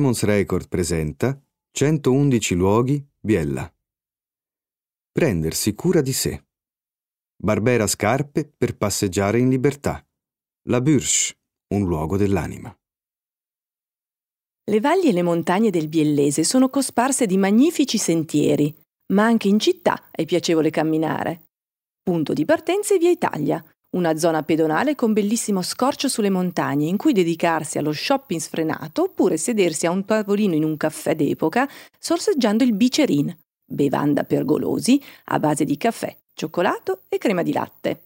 Lemons Record presenta 111 luoghi Biella. Prendersi cura di sé. Barbera scarpe per passeggiare in libertà. La Bursch, un luogo dell'anima. Le valli e le montagne del Biellese sono cosparse di magnifici sentieri, ma anche in città è piacevole camminare. Punto di partenza è Via Italia, una zona pedonale con bellissimo scorcio sulle montagne in cui dedicarsi allo shopping sfrenato oppure sedersi a un tavolino in un caffè d'epoca sorseggiando il bicerin, bevanda per golosi a base di caffè, cioccolato e crema di latte.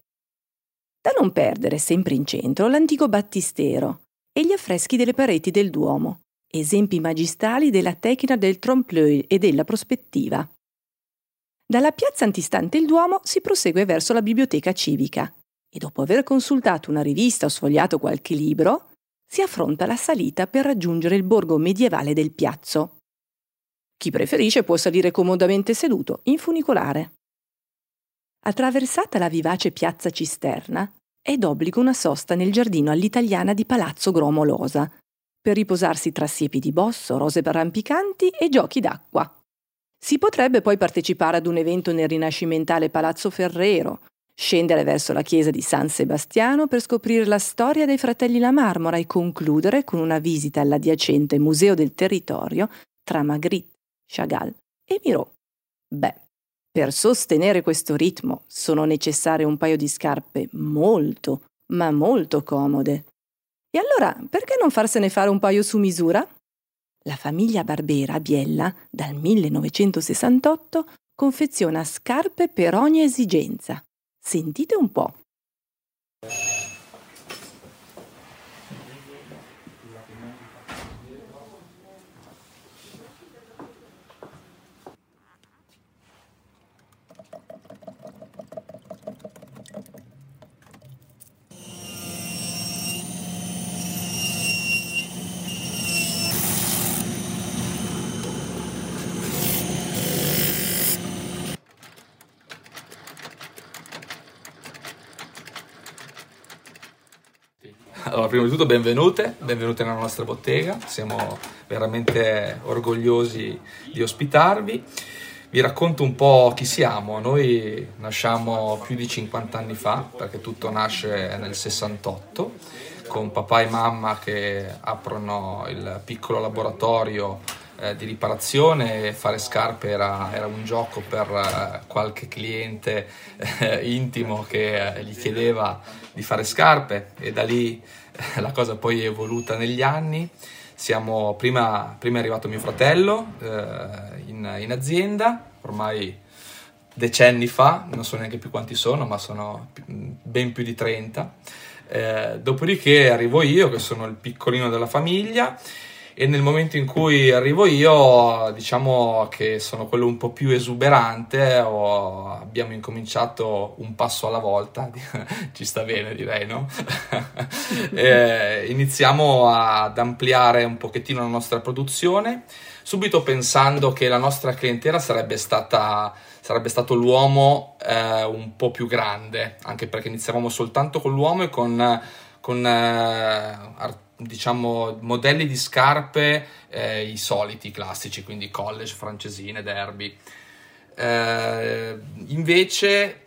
Da non perdere, sempre in centro, l'antico battistero e gli affreschi delle pareti del Duomo, esempi magistrali della tecnica del trompe-l'œil e della prospettiva. Dalla piazza antistante il Duomo si prosegue verso la biblioteca civica, e dopo aver consultato una rivista o sfogliato qualche libro, si affronta la salita per raggiungere il borgo medievale del Piazzo. Chi preferisce può salire comodamente seduto, in funicolare. Attraversata la vivace piazza Cisterna, è d'obbligo una sosta nel giardino all'italiana di Palazzo Gromolosa, per riposarsi tra siepi di bosso, rose rampicanti e giochi d'acqua. Si potrebbe poi partecipare ad un evento nel rinascimentale Palazzo Ferrero, scendere verso la chiesa di San Sebastiano per scoprire la storia dei fratelli La Marmora e concludere con una visita all'adiacente Museo del Territorio tra Magritte, Chagall e Miro. Beh, per sostenere questo ritmo sono necessarie un paio di scarpe molto, ma molto comode. E allora, perché non farsene fare un paio su misura? La famiglia Barbera a Biella, dal 1968, confeziona scarpe per ogni esigenza Sentite un po'. Allora, prima di tutto benvenute, benvenute nella nostra bottega, siamo veramente orgogliosi di ospitarvi. Vi racconto un po' chi siamo, noi nasciamo più di 50 anni fa, perché tutto nasce nel 68, con papà e mamma che aprono il piccolo laboratorio eh, di riparazione, fare scarpe era, era un gioco per eh, qualche cliente eh, intimo che eh, gli chiedeva di fare scarpe e da lì la cosa poi è evoluta negli anni. Siamo, prima, prima è arrivato mio fratello eh, in, in, azienda, ormai decenni fa, non so neanche più quanti sono, ma sono ben più di 30. Eh, dopodiché arrivo io, che sono il piccolino della famiglia, e nel momento in cui arrivo io, diciamo che sono quello un po' più esuberante, o abbiamo incominciato un passo alla volta, ci sta bene direi, no? iniziamo ad ampliare un pochettino la nostra produzione, subito pensando che la nostra clientela sarebbe stata sarebbe stato l'uomo eh, un po' più grande, anche perché iniziavamo soltanto con l'uomo e con, con eh, diciamo, modelli di scarpe, eh, i soliti, classici, quindi college, francesine, derby. Eh, invece,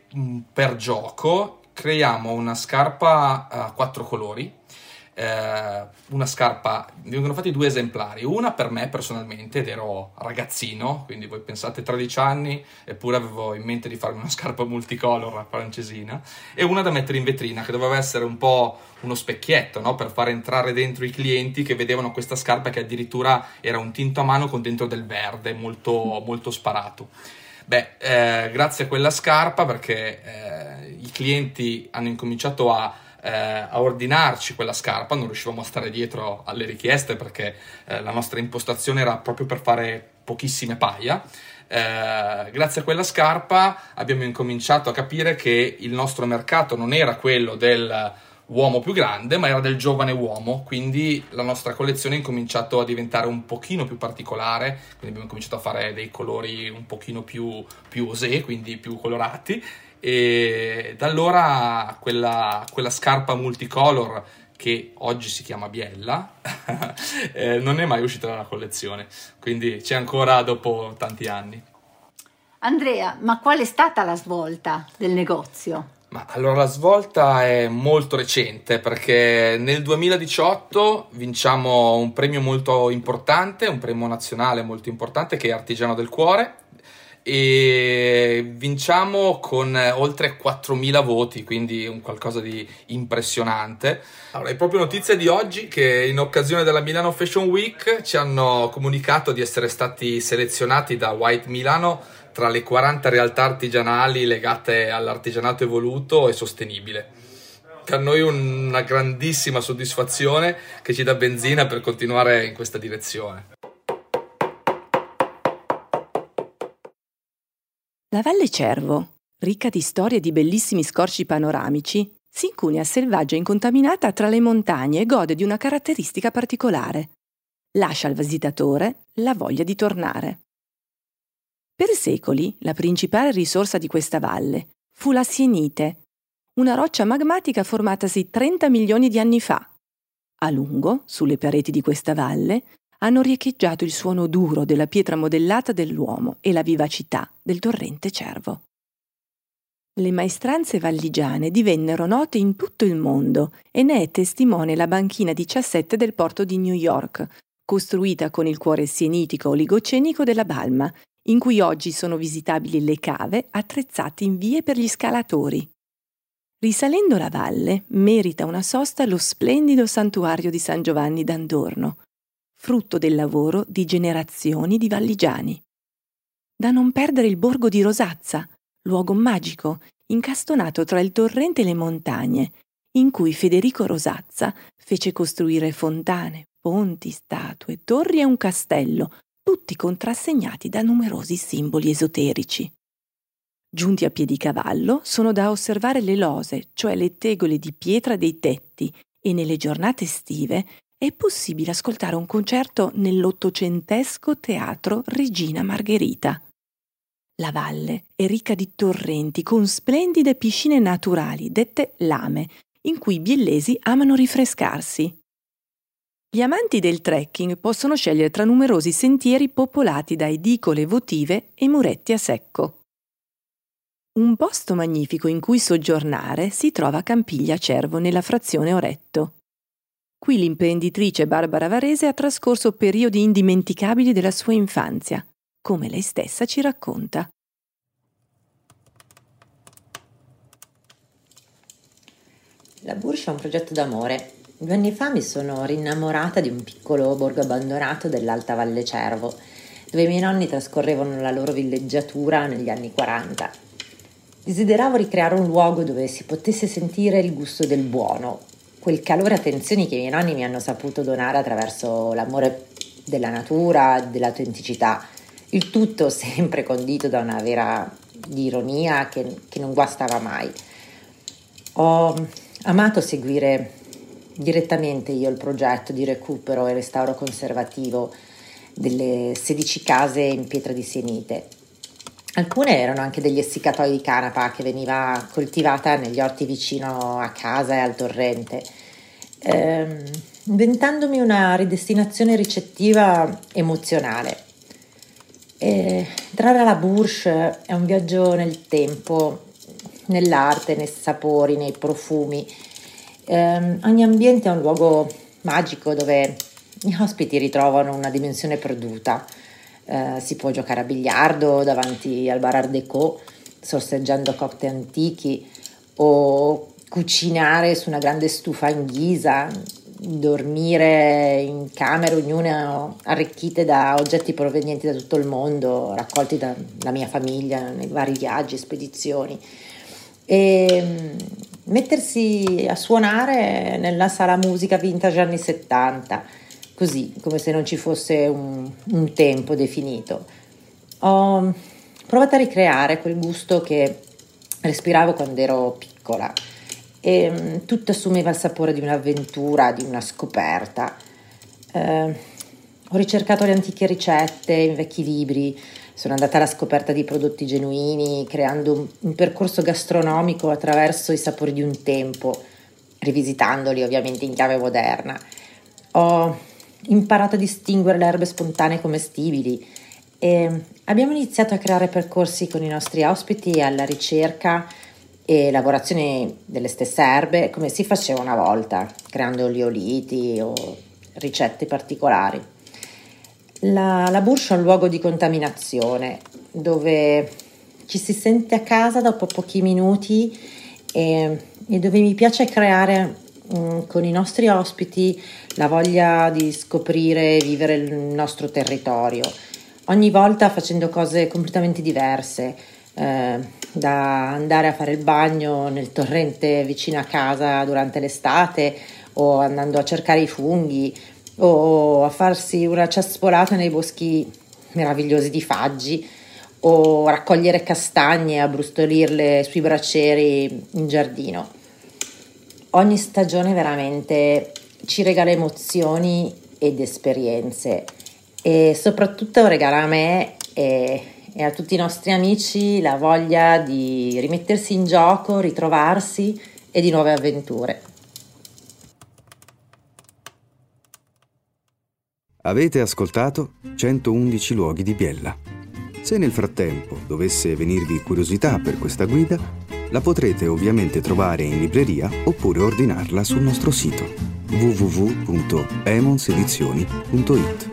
per gioco, creiamo una scarpa a quattro colori eh, una scarpa, mi vengono fatti due esemplari, una per me personalmente ed ero ragazzino, quindi voi pensate 13 anni, eppure avevo in mente di farmi una scarpa multicolor francesina, e una da mettere in vetrina che doveva essere un po' uno specchietto no? per far entrare dentro i clienti che vedevano questa scarpa che addirittura era un tinto a mano con dentro del verde molto, molto sparato. Beh, eh, grazie a quella scarpa perché eh, i clienti hanno incominciato a eh, a ordinarci quella scarpa, non riuscivamo a stare dietro alle richieste perché eh, la nostra impostazione era proprio per fare pochissime paia. Eh, grazie a quella scarpa abbiamo incominciato a capire che il nostro mercato non era quello del uomo più grande, ma era del giovane uomo, quindi la nostra collezione ha incominciato a diventare un pochino più particolare, quindi abbiamo cominciato a fare dei colori un pochino più, più osè, quindi più colorati, e da allora quella, quella scarpa multicolor che oggi si chiama Biella, eh, non è mai uscita dalla collezione, quindi c'è ancora dopo tanti anni. Andrea, ma qual è stata la svolta del negozio? Ma allora la svolta è molto recente perché nel 2018 vinciamo un premio molto importante, un premio nazionale molto importante che è Artigiano del Cuore e vinciamo con oltre 4.000 voti, quindi un qualcosa di impressionante. Allora, è proprio notizia di oggi che in occasione della Milano Fashion Week ci hanno comunicato di essere stati selezionati da White Milano tra le 40 realtà artigianali legate all'artigianato evoluto e sostenibile. Per noi una grandissima soddisfazione che ci dà benzina per continuare in questa direzione. La Valle Cervo, ricca di storie di bellissimi scorci panoramici, si incunia selvaggia e incontaminata tra le montagne e gode di una caratteristica particolare. Lascia al visitatore la voglia di tornare. Per secoli la principale risorsa di questa valle fu la sienite, una roccia magmatica formatasi 30 milioni di anni fa. A lungo, sulle pareti di questa valle, hanno riecheggiato il suono duro della pietra modellata dell'uomo e la vivacità del torrente cervo. Le maestranze valligiane divennero note in tutto il mondo e ne è testimone la banchina 17 del porto di New York, costruita con il cuore sienitico oligocenico della Balma, in cui oggi sono visitabili le cave attrezzate in vie per gli scalatori. Risalendo la valle, merita una sosta lo splendido santuario di San Giovanni d'Andorno, frutto del lavoro di generazioni di valligiani. Da non perdere il borgo di Rosazza, luogo magico, incastonato tra il torrente e le montagne, in cui Federico Rosazza fece costruire fontane, ponti, statue, torri e un castello, tutti contrassegnati da numerosi simboli esoterici. Giunti a piedi cavallo, sono da osservare le lose, cioè le tegole di pietra dei tetti, e nelle giornate estive è possibile ascoltare un concerto nell'ottocentesco teatro Regina Margherita. La valle è ricca di torrenti con splendide piscine naturali, dette lame, in cui i biellesi amano rinfrescarsi. Gli amanti del trekking possono scegliere tra numerosi sentieri popolati da edicole votive e muretti a secco. Un posto magnifico in cui soggiornare si trova a Campiglia Cervo nella frazione Oretto. Qui l'imprenditrice Barbara Varese ha trascorso periodi indimenticabili della sua infanzia, come lei stessa ci racconta. La Bourse è un progetto d'amore. Due anni fa mi sono rinnamorata di un piccolo borgo abbandonato dell'Alta Valle Cervo, dove i miei nonni trascorrevano la loro villeggiatura negli anni 40. Desideravo ricreare un luogo dove si potesse sentire il gusto del buono, quel calore e attenzioni che i miei nonni mi hanno saputo donare attraverso l'amore della natura, dell'autenticità, il tutto sempre condito da una vera ironia che, che non guastava mai. Ho amato seguire direttamente io il progetto di recupero e restauro conservativo delle 16 case in pietra di sienite. Alcune erano anche degli essiccatoi di canapa che veniva coltivata negli orti vicino a casa e al torrente ehm, inventandomi una ridestinazione ricettiva emozionale. E alla Bourges è un viaggio nel tempo, nell'arte, nei sapori, nei profumi. Eh, ogni ambiente è un luogo magico dove gli ospiti ritrovano una dimensione perduta. Eh, si può giocare a biliardo davanti al bar Art Deco, sorseggiando cocktail antichi o cucinare su una grande stufa in ghisa, dormire in camere, ognuna arricchite da oggetti provenienti da tutto il mondo, raccolti dalla mia famiglia nei vari viaggi e spedizioni. E mm, mettersi a suonare nella sala musica vintage anni 70, così come se non ci fosse un, un tempo definito. Ho provato a ricreare quel gusto che respiravo quando ero piccola e mm, tutto assumeva il sapore di un'avventura, di una scoperta. Eh, ho ricercato le antiche ricette in vecchi libri, sono andata alla scoperta di prodotti genuini, creando un, un percorso gastronomico attraverso i sapori di un tempo, rivisitandoli ovviamente in chiave moderna. Ho imparato a distinguere le erbe spontanee commestibili e abbiamo iniziato a creare percorsi con i nostri ospiti alla ricerca e lavorazione delle stesse erbe come si faceva una volta, creando olioliti o ricette particolari. La, la Bursch è un luogo di contaminazione dove ci si sente a casa dopo pochi minuti e, e dove mi piace creare um, con i nostri ospiti la voglia di scoprire e vivere il nostro territorio, ogni volta facendo cose completamente diverse, eh, da andare a fare il bagno nel torrente vicino a casa durante l'estate o andando a cercare i funghi o a farsi una ciaspolata nei boschi meravigliosi di Faggi o raccogliere castagne e abbrustolirle sui braccieri in giardino. Ogni stagione veramente ci regala emozioni ed esperienze e soprattutto regala a me e, e a tutti i nostri amici la voglia di rimettersi in gioco, ritrovarsi e di nuove avventure. Avete ascoltato 111 luoghi di Biella. Se nel frattempo dovesse venirvi curiosità per questa guida, la potrete ovviamente trovare in libreria oppure ordinarla sul nostro sito www.emonsedizioni.it.